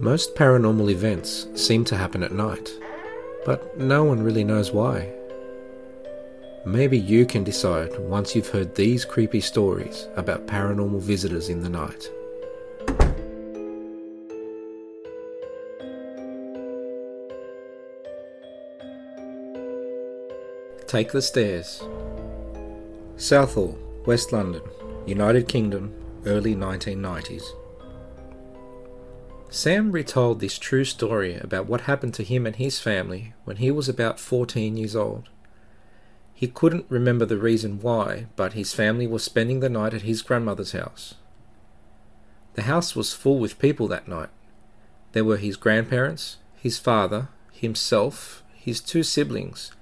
Most paranormal events seem to happen at night, but no one really knows why. Maybe you can decide once you've heard these creepy stories about paranormal visitors in the night. Take the Stairs. Southall, West London, United Kingdom, early 1990s. Sam retold this true story about what happened to him and his family when he was about 14 years old. He couldn't remember the reason why, but his family was spending the night at his grandmother's house. The house was full with people that night. There were his grandparents, his father, himself, his two siblings,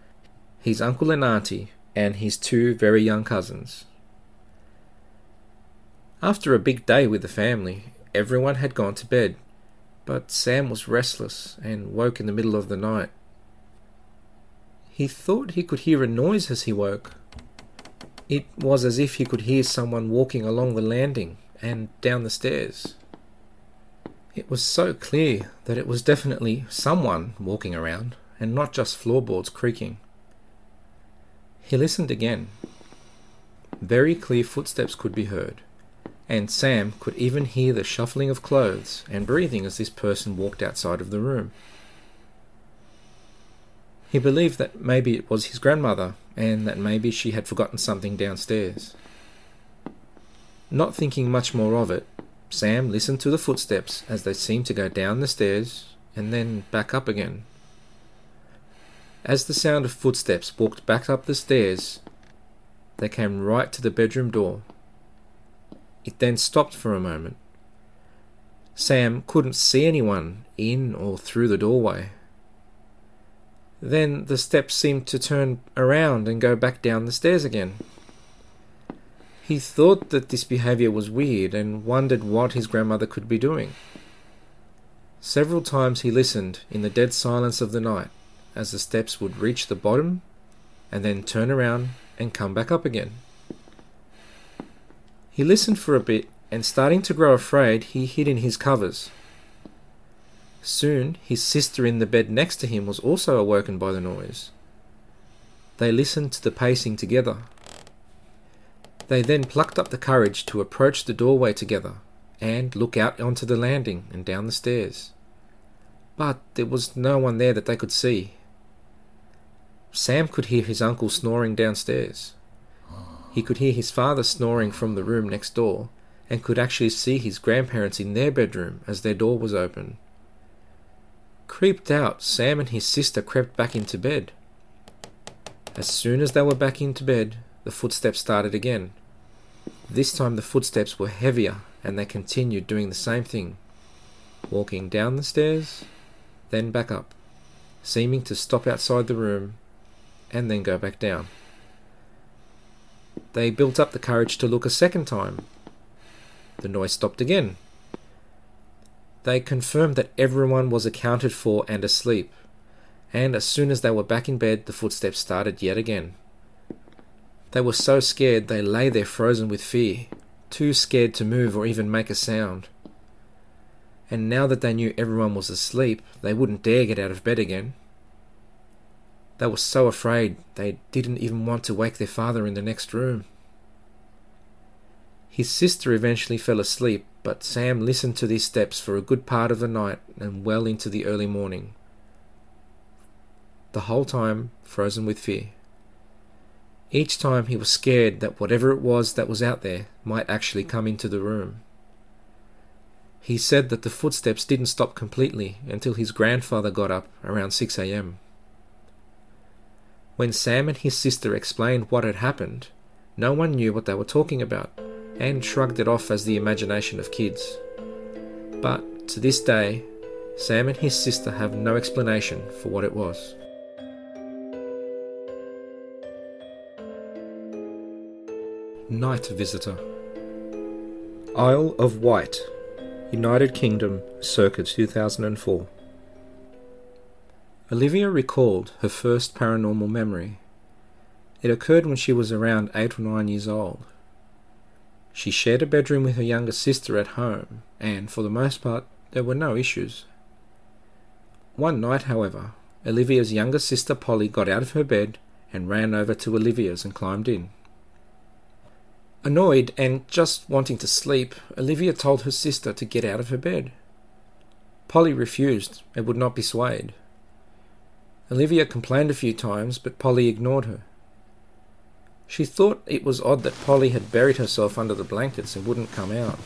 his uncle and auntie, and his two very young cousins. After a big day with the family, everyone had gone to bed but Sam was restless and woke in the middle of the night. He thought he could hear a noise as he woke. It was as if he could hear someone walking along the landing and down the stairs. It was so clear that it was definitely someone walking around and not just floorboards creaking. He listened again. Very clear footsteps could be heard and Sam could even hear the shuffling of clothes and breathing as this person walked outside of the room. He believed that maybe it was his grandmother and that maybe she had forgotten something downstairs. Not thinking much more of it, Sam listened to the footsteps as they seemed to go down the stairs and then back up again. As the sound of footsteps walked back up the stairs, they came right to the bedroom door then stopped for a moment. Sam couldn't see anyone in or through the doorway. Then the steps seemed to turn around and go back down the stairs again. He thought that this behaviour was weird and wondered what his grandmother could be doing. Several times he listened in the dead silence of the night as the steps would reach the bottom and then turn around and come back up again. He listened for a bit, and starting to grow afraid, he hid in his covers. Soon, his sister in the bed next to him was also awoken by the noise. They listened to the pacing together. They then plucked up the courage to approach the doorway together and look out onto the landing and down the stairs. But there was no one there that they could see. Sam could hear his uncle snoring downstairs. He could hear his father snoring from the room next door, and could actually see his grandparents in their bedroom as their door was open. Creeped out, Sam and his sister crept back into bed. As soon as they were back into bed, the footsteps started again. This time the footsteps were heavier, and they continued doing the same thing walking down the stairs, then back up, seeming to stop outside the room, and then go back down they built up the courage to look a second time. The noise stopped again. They confirmed that everyone was accounted for and asleep, and as soon as they were back in bed, the footsteps started yet again. They were so scared they lay there frozen with fear, too scared to move or even make a sound. And now that they knew everyone was asleep, they wouldn't dare get out of bed again. They were so afraid they didn't even want to wake their father in the next room. His sister eventually fell asleep, but Sam listened to these steps for a good part of the night and well into the early morning. The whole time frozen with fear. Each time he was scared that whatever it was that was out there might actually come into the room. He said that the footsteps didn't stop completely until his grandfather got up around 6 a.m. When Sam and his sister explained what had happened, no one knew what they were talking about and shrugged it off as the imagination of kids. But to this day, Sam and his sister have no explanation for what it was. Night Visitor Isle of Wight, United Kingdom, circa 2004. Olivia recalled her first paranormal memory. It occurred when she was around 8 or 9 years old. She shared a bedroom with her younger sister at home, and for the most part, there were no issues. One night, however, Olivia's younger sister Polly got out of her bed and ran over to Olivia's and climbed in. Annoyed and just wanting to sleep, Olivia told her sister to get out of her bed. Polly refused and would not be swayed. Olivia complained a few times, but Polly ignored her. She thought it was odd that Polly had buried herself under the blankets and wouldn't come out.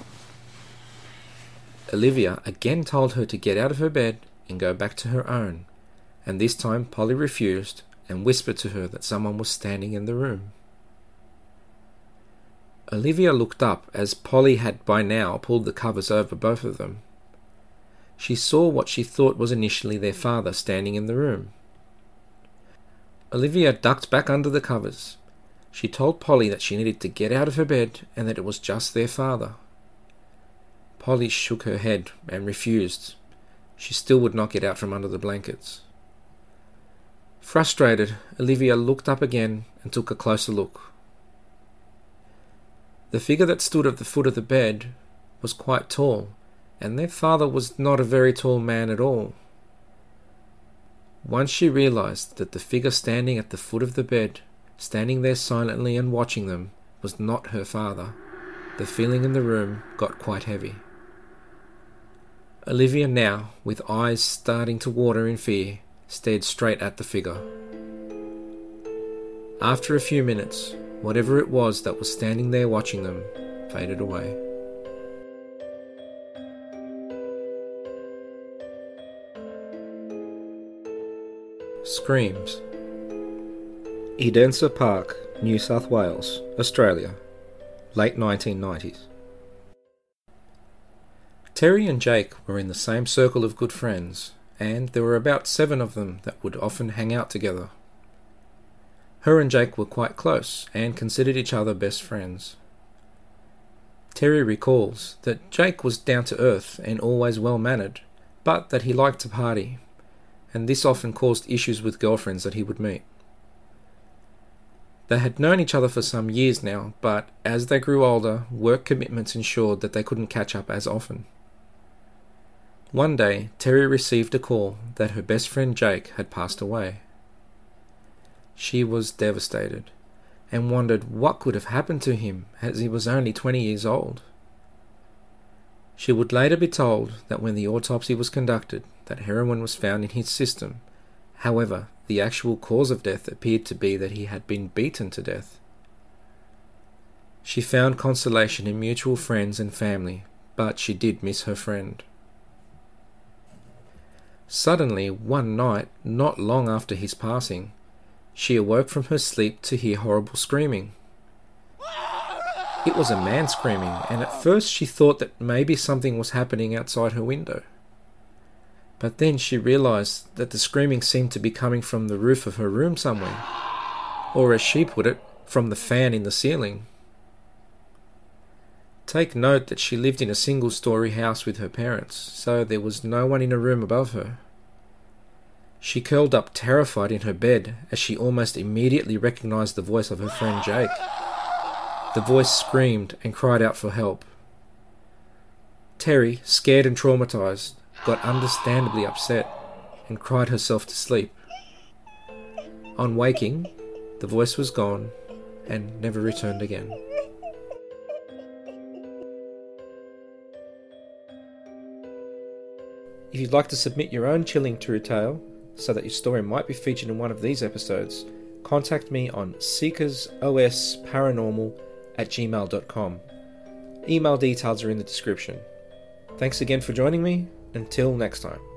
Olivia again told her to get out of her bed and go back to her own, and this time Polly refused and whispered to her that someone was standing in the room. Olivia looked up as Polly had by now pulled the covers over both of them. She saw what she thought was initially their father standing in the room. Olivia ducked back under the covers. She told Polly that she needed to get out of her bed and that it was just their father. Polly shook her head and refused. She still would not get out from under the blankets. Frustrated, Olivia looked up again and took a closer look. The figure that stood at the foot of the bed was quite tall, and their father was not a very tall man at all. Once she realized that the figure standing at the foot of the bed, standing there silently and watching them, was not her father, the feeling in the room got quite heavy. Olivia now, with eyes starting to water in fear, stared straight at the figure. After a few minutes, Whatever it was that was standing there watching them faded away. Screams Edensor Park, New South Wales, Australia, late 1990s. Terry and Jake were in the same circle of good friends, and there were about seven of them that would often hang out together her and Jake were quite close and considered each other best friends. Terry recalls that Jake was down to earth and always well mannered, but that he liked to party, and this often caused issues with girlfriends that he would meet. They had known each other for some years now, but as they grew older, work commitments ensured that they couldn't catch up as often. One day, Terry received a call that her best friend Jake had passed away. She was devastated and wondered what could have happened to him as he was only 20 years old. She would later be told that when the autopsy was conducted that heroin was found in his system. However, the actual cause of death appeared to be that he had been beaten to death. She found consolation in mutual friends and family, but she did miss her friend. Suddenly, one night, not long after his passing, she awoke from her sleep to hear horrible screaming. It was a man screaming, and at first she thought that maybe something was happening outside her window. But then she realized that the screaming seemed to be coming from the roof of her room somewhere, or as she put it, from the fan in the ceiling. Take note that she lived in a single story house with her parents, so there was no one in a room above her. She curled up terrified in her bed as she almost immediately recognized the voice of her friend Jake. The voice screamed and cried out for help. Terry, scared and traumatized, got understandably upset and cried herself to sleep. On waking, the voice was gone and never returned again. If you'd like to submit your own chilling true tale, so that your story might be featured in one of these episodes, contact me on seekersosparanormal at gmail.com. Email details are in the description. Thanks again for joining me. Until next time.